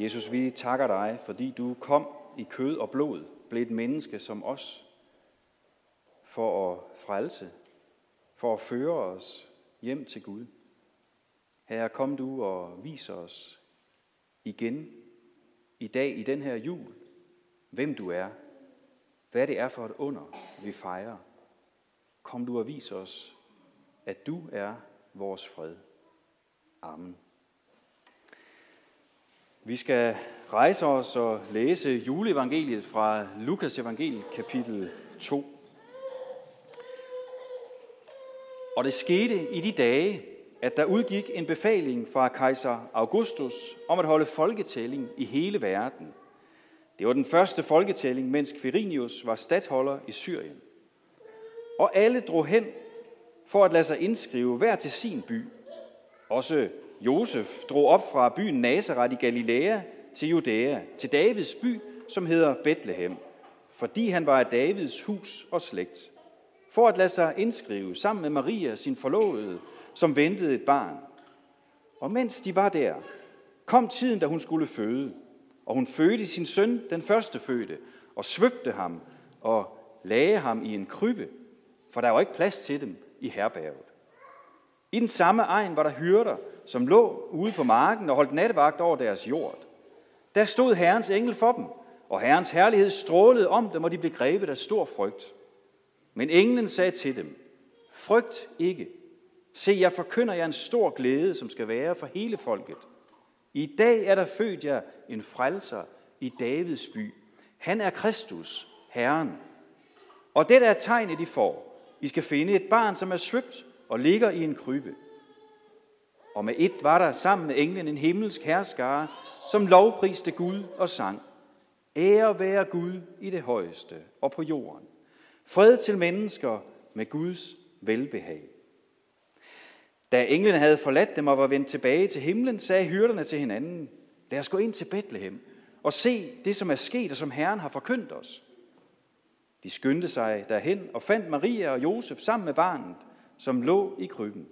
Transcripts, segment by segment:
Jesus, vi takker dig, fordi du kom i kød og blod, blev et menneske som os, for at frelse, for at føre os hjem til Gud. Herre, kom du og vis os igen i dag, i den her jul, hvem du er, hvad det er for et under, vi fejrer. Kom du og vis os, at du er vores fred. Amen. Vi skal rejse os og læse juleevangeliet fra Lukas evangeliet kapitel 2. Og det skete i de dage, at der udgik en befaling fra kejser Augustus om at holde folketælling i hele verden. Det var den første folketælling, mens Quirinius var stadholder i Syrien. Og alle drog hen for at lade sig indskrive hver til sin by. Også Josef drog op fra byen Nazareth i Galilea til Judæa, til Davids by, som hedder Bethlehem, fordi han var af Davids hus og slægt, for at lade sig indskrive sammen med Maria, sin forlovede, som ventede et barn. Og mens de var der, kom tiden, da hun skulle føde, og hun fødte sin søn, den første fødte, og svøbte ham og lagde ham i en krybbe, for der var ikke plads til dem i herberget. I den samme egen var der hyrder, som lå ude på marken og holdt nattevagt over deres jord. Der stod Herrens engel for dem, og Herrens herlighed strålede om dem, og de blev grebet af stor frygt. Men englen sagde til dem, frygt ikke. Se, jeg forkynder jer en stor glæde, som skal være for hele folket. I dag er der født jer en frelser i Davids by. Han er Kristus, Herren. Og det er tegnet, I får. I skal finde et barn, som er svøbt og ligger i en krybe. Og med et var der sammen med englen en himmelsk herskare, som lovpriste Gud og sang. Ære være Gud i det højeste og på jorden. Fred til mennesker med Guds velbehag. Da englene havde forladt dem og var vendt tilbage til himlen, sagde hyrderne til hinanden, lad os gå ind til Bethlehem og se det, som er sket og som Herren har forkyndt os. De skyndte sig derhen og fandt Maria og Josef sammen med barnet, som lå i krybben.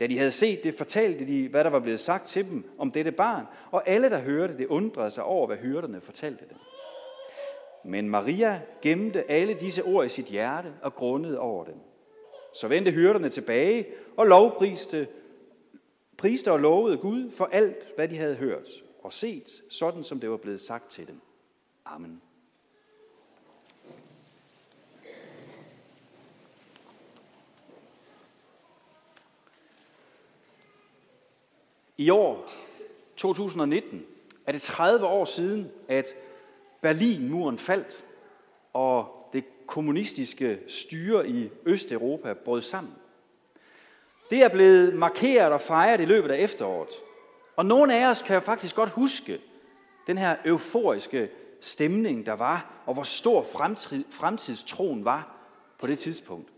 Da de havde set det, fortalte de, hvad der var blevet sagt til dem om dette barn, og alle, der hørte det, undrede sig over, hvad hyrderne fortalte dem. Men Maria gemte alle disse ord i sit hjerte og grundede over dem. Så vendte hyrderne tilbage og lovpriste priste og lovede Gud for alt, hvad de havde hørt og set, sådan som det var blevet sagt til dem. Amen. I år 2019 er det 30 år siden, at Berlinmuren faldt, og det kommunistiske styre i Østeuropa brød sammen. Det er blevet markeret og fejret i løbet af efteråret. Og nogle af os kan faktisk godt huske den her euforiske stemning, der var, og hvor stor fremtidstroen var på det tidspunkt.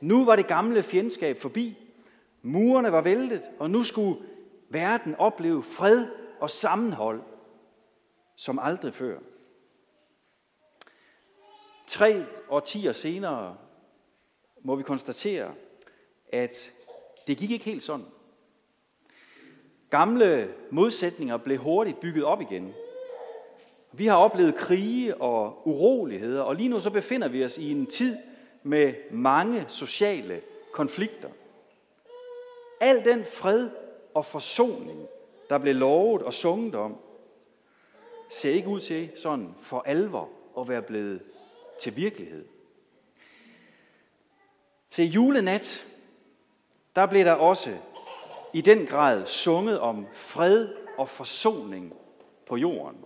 Nu var det gamle fjendskab forbi. Murene var væltet, og nu skulle verden opleve fred og sammenhold som aldrig før. Tre årtier senere må vi konstatere, at det gik ikke helt sådan. Gamle modsætninger blev hurtigt bygget op igen. Vi har oplevet krige og uroligheder, og lige nu så befinder vi os i en tid med mange sociale konflikter. Al den fred og forsoning, der blev lovet og sunget om, ser ikke ud til sådan for alvor at være blevet til virkelighed. Til julenat, der blev der også i den grad sunget om fred og forsoning på jorden.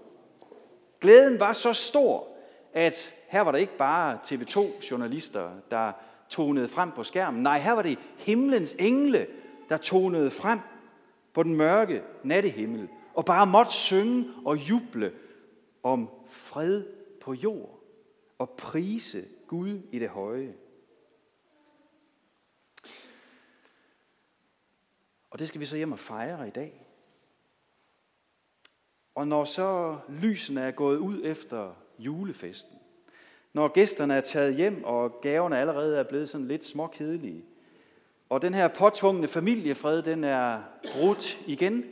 Glæden var så stor, at her var der ikke bare TV2-journalister, der tonede frem på skærmen. Nej, her var det himlens engle, der tonede frem på den mørke nattehimmel og bare måtte synge og juble om fred på jord og prise Gud i det høje. Og det skal vi så hjem og fejre i dag. Og når så lysene er gået ud efter julefesten, når gæsterne er taget hjem, og gaverne allerede er blevet sådan lidt småkedelige, og den her påtvungne familiefred, den er brudt igen,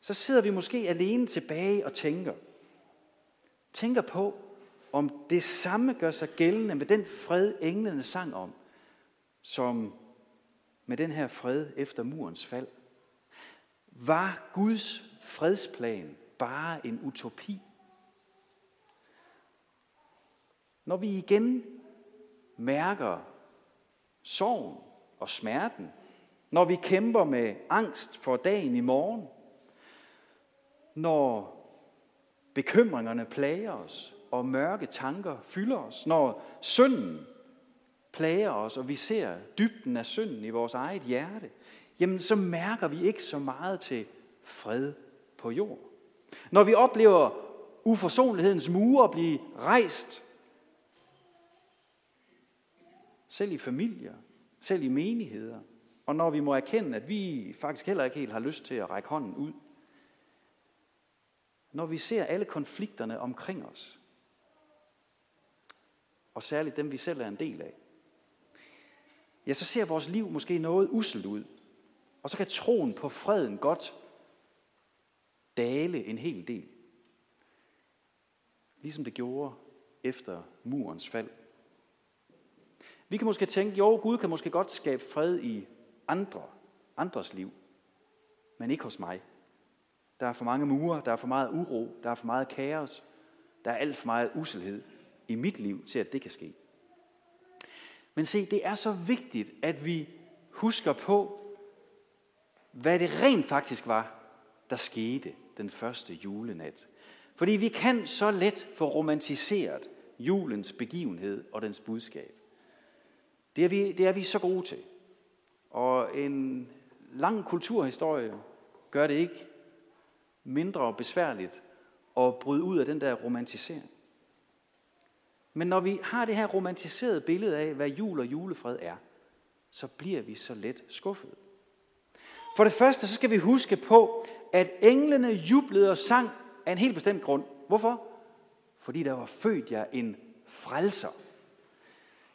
så sidder vi måske alene tilbage og tænker. Tænker på, om det samme gør sig gældende med den fred, englene sang om, som med den her fred efter murens fald. Var Guds fredsplan bare en utopi? Når vi igen mærker sorgen og smerten, når vi kæmper med angst for dagen i morgen, når bekymringerne plager os, og mørke tanker fylder os, når synden plager os, og vi ser dybden af synden i vores eget hjerte, jamen så mærker vi ikke så meget til fred på jord. Når vi oplever uforsonlighedens mure blive rejst, selv i familier, selv i menigheder, og når vi må erkende, at vi faktisk heller ikke helt har lyst til at række hånden ud, når vi ser alle konflikterne omkring os, og særligt dem, vi selv er en del af, ja, så ser vores liv måske noget uselt ud. Og så kan troen på freden godt dale en hel del. Ligesom det gjorde efter murens fald. Vi kan måske tænke, jo, Gud kan måske godt skabe fred i andre, andres liv, men ikke hos mig. Der er for mange mure, der er for meget uro, der er for meget kaos, der er alt for meget uselhed i mit liv til, at det kan ske. Men se, det er så vigtigt, at vi husker på, hvad det rent faktisk var, der skete den første julenat. Fordi vi kan så let få romantiseret julens begivenhed og dens budskab. Det er vi, det er vi så gode til. Og en lang kulturhistorie gør det ikke mindre besværligt at bryde ud af den der romantisering. Men når vi har det her romantiserede billede af, hvad jul og julefred er, så bliver vi så let skuffet. For det første, så skal vi huske på, at englene jublede og sang af en helt bestemt grund. Hvorfor? Fordi der var født jer en frelser.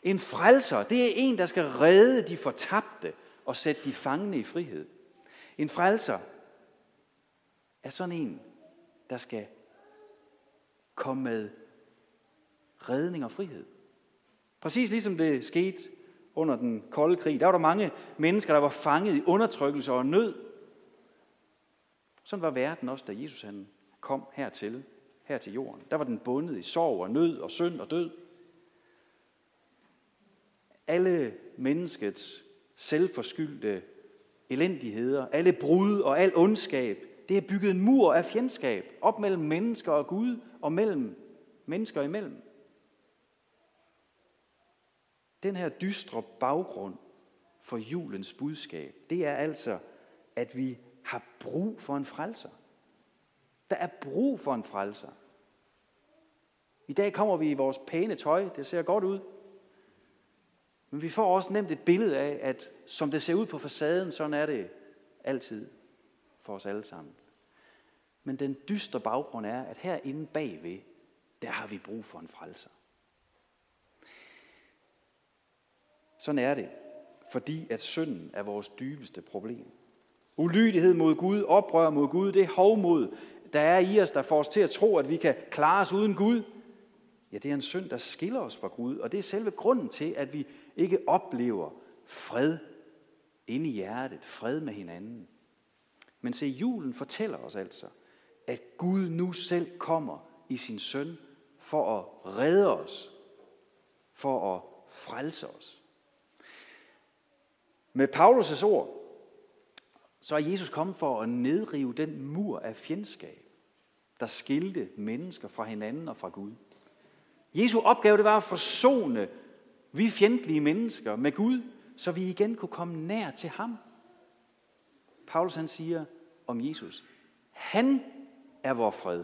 En frelser, det er en, der skal redde de fortabte og sætte de fangne i frihed. En frelser er sådan en, der skal komme med redning og frihed. Præcis ligesom det skete under den kolde krig. Der var der mange mennesker, der var fanget i undertrykkelse og nød. Sådan var verden også, da Jesus han kom hertil, her til jorden. Der var den bundet i sorg og nød og synd og død. Alle menneskets selvforskyldte elendigheder, alle brud og al ondskab, det er bygget en mur af fjendskab op mellem mennesker og Gud og mellem mennesker imellem. Den her dystre baggrund for julens budskab, det er altså, at vi har brug for en frelser. Der er brug for en frelser. I dag kommer vi i vores pæne tøj, det ser godt ud. Men vi får også nemt et billede af, at som det ser ud på facaden, sådan er det altid for os alle sammen. Men den dystre baggrund er, at herinde bagved, der har vi brug for en frelser. Sådan er det, fordi at synden er vores dybeste problem. Ulydighed mod Gud, oprør mod Gud, det hovmod, der er i os, der får os til at tro, at vi kan klare os uden Gud. Ja, det er en synd, der skiller os fra Gud, og det er selve grunden til, at vi ikke oplever fred inde i hjertet, fred med hinanden. Men se, julen fortæller os altså, at Gud nu selv kommer i sin søn for at redde os, for at frelse os. Med Paulus' ord, så er Jesus kommet for at nedrive den mur af fjendskab, der skilte mennesker fra hinanden og fra Gud. Jesu opgave det var at forsone vi fjendtlige mennesker med Gud, så vi igen kunne komme nær til ham. Paulus han siger om Jesus, han er vor fred.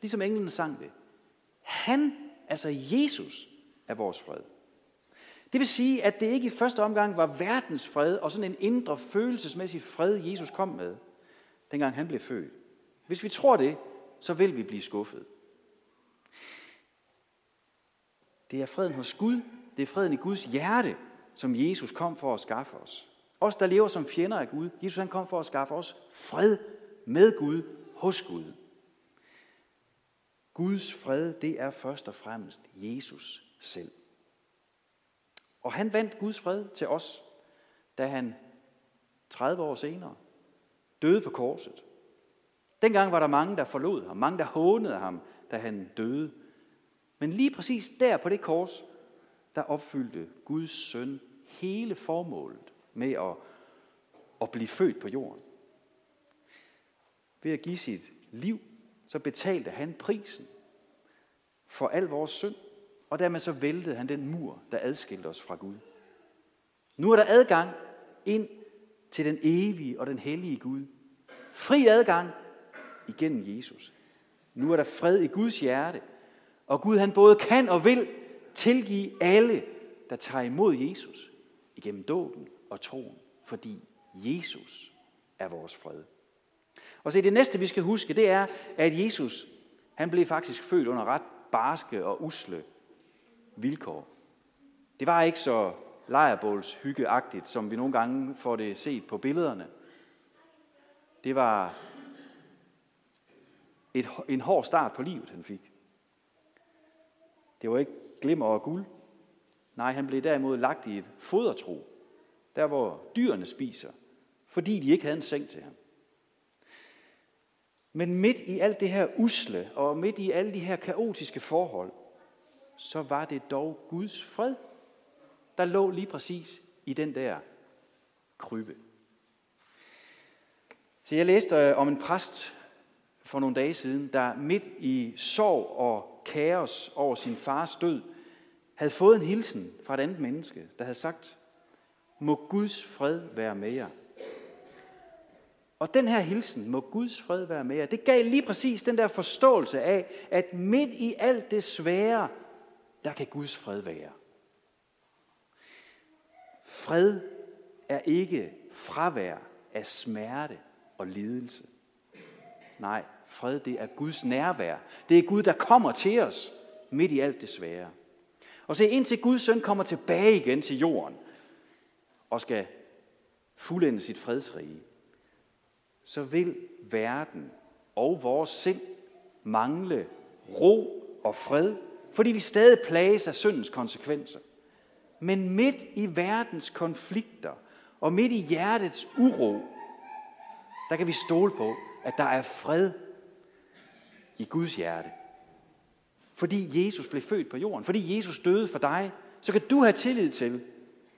Ligesom englen sang det. Han, altså Jesus, er vores fred. Det vil sige, at det ikke i første omgang var verdens fred og sådan en indre følelsesmæssig fred, Jesus kom med, dengang han blev født. Hvis vi tror det, så vil vi blive skuffet. Det er freden hos Gud, det er freden i Guds hjerte, som Jesus kom for at skaffe os. Os, der lever som fjender af Gud. Jesus han kom for at skaffe os fred med Gud, hos Gud. Guds fred, det er først og fremmest Jesus selv. Og han vandt Guds fred til os, da han 30 år senere døde på korset. Dengang var der mange, der forlod ham, mange, der hånede ham, da han døde. Men lige præcis der på det kors, der opfyldte Guds søn hele formålet med at, at blive født på jorden. Ved at give sit liv, så betalte han prisen for al vores synd, og dermed så væltede han den mur, der adskilte os fra Gud. Nu er der adgang ind til den evige og den hellige Gud. Fri adgang igennem Jesus. Nu er der fred i Guds hjerte, og Gud han både kan og vil tilgive alle, der tager imod Jesus igennem dåben og troen, fordi Jesus er vores fred. Og se, det næste, vi skal huske, det er, at Jesus, han blev faktisk født under ret barske og usle vilkår. Det var ikke så lejrebåls hyggeagtigt, som vi nogle gange får det set på billederne. Det var et, en hård start på livet, han fik. Det var ikke glimmer og guld. Nej, han blev derimod lagt i et fodertro, der hvor dyrene spiser, fordi de ikke havde en seng til ham. Men midt i alt det her usle, og midt i alle de her kaotiske forhold, så var det dog Guds fred, der lå lige præcis i den der krybe. Så jeg læste øh, om en præst for nogle dage siden, der midt i sorg og kaos over sin fars død, havde fået en hilsen fra et andet menneske, der havde sagt, må Guds fred være med jer. Og den her hilsen, må Guds fred være med jer, det gav lige præcis den der forståelse af, at midt i alt det svære, der kan Guds fred være. Fred er ikke fravær af smerte og lidelse. Nej, fred det er Guds nærvær. Det er Gud, der kommer til os midt i alt det svære. Og se, indtil Guds søn kommer tilbage igen til jorden og skal fuldende sit fredsrige, så vil verden og vores sind mangle ro og fred, fordi vi stadig plages af syndens konsekvenser. Men midt i verdens konflikter og midt i hjertets uro, der kan vi stole på, at der er fred i Guds hjerte. Fordi Jesus blev født på jorden, fordi Jesus døde for dig, så kan du have tillid til,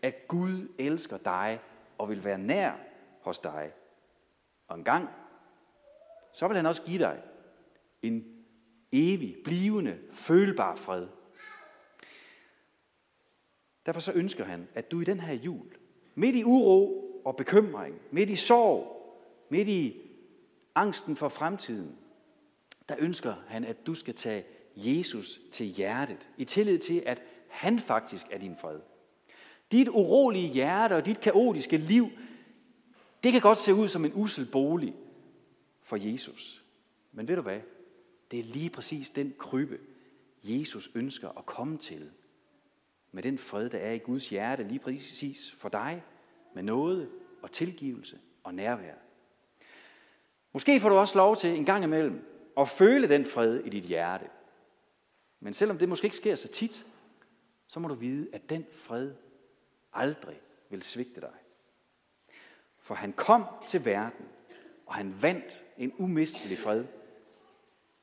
at Gud elsker dig og vil være nær hos dig. Og en gang, så vil han også give dig en evig, blivende, følbar fred. Derfor så ønsker han, at du i den her jul, midt i uro og bekymring, midt i sorg, midt i angsten for fremtiden, der ønsker han, at du skal tage Jesus til hjertet, i tillid til, at han faktisk er din fred. Dit urolige hjerte og dit kaotiske liv, det kan godt se ud som en usel bolig for Jesus. Men ved du hvad? Det er lige præcis den krybe, Jesus ønsker at komme til. Med den fred, der er i Guds hjerte, lige præcis for dig, med noget og tilgivelse og nærvær. Måske får du også lov til en gang imellem at føle den fred i dit hjerte. Men selvom det måske ikke sker så tit, så må du vide, at den fred aldrig vil svigte dig. For han kom til verden, og han vandt en umistelig fred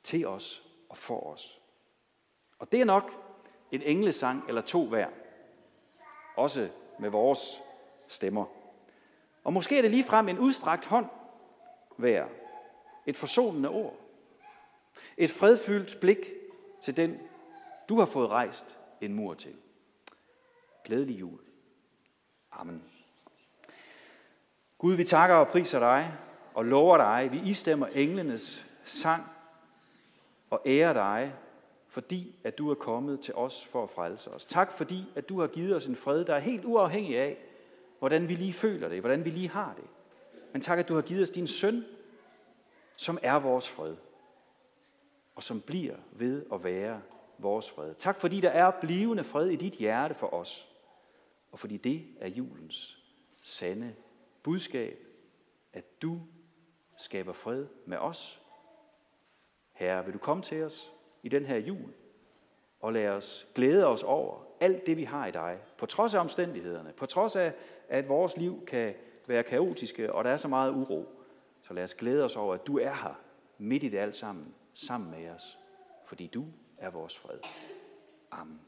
til os og for os. Og det er nok en englesang eller to hver. Også med vores stemmer. Og måske er det lige frem en udstrakt hånd hver. Et forsonende ord. Et fredfyldt blik til den, du har fået rejst en mur til. Glædelig jul. Amen. Gud, vi takker og priser dig og lover dig. Vi istemmer englenes sang og ærer dig, fordi at du er kommet til os for at frelse os. Tak fordi, at du har givet os en fred, der er helt uafhængig af, hvordan vi lige føler det, hvordan vi lige har det. Men tak, at du har givet os din søn, som er vores fred, og som bliver ved at være vores fred. Tak fordi der er blivende fred i dit hjerte for os, og fordi det er julens sande budskab, at du skaber fred med os. Herre, vil du komme til os i den her jul og lade os glæde os over alt det, vi har i dig, på trods af omstændighederne, på trods af, at vores liv kan være kaotiske, og der er så meget uro. Så lad os glæde os over, at du er her midt i det alt sammen, sammen med os, fordi du er vores fred. Amen.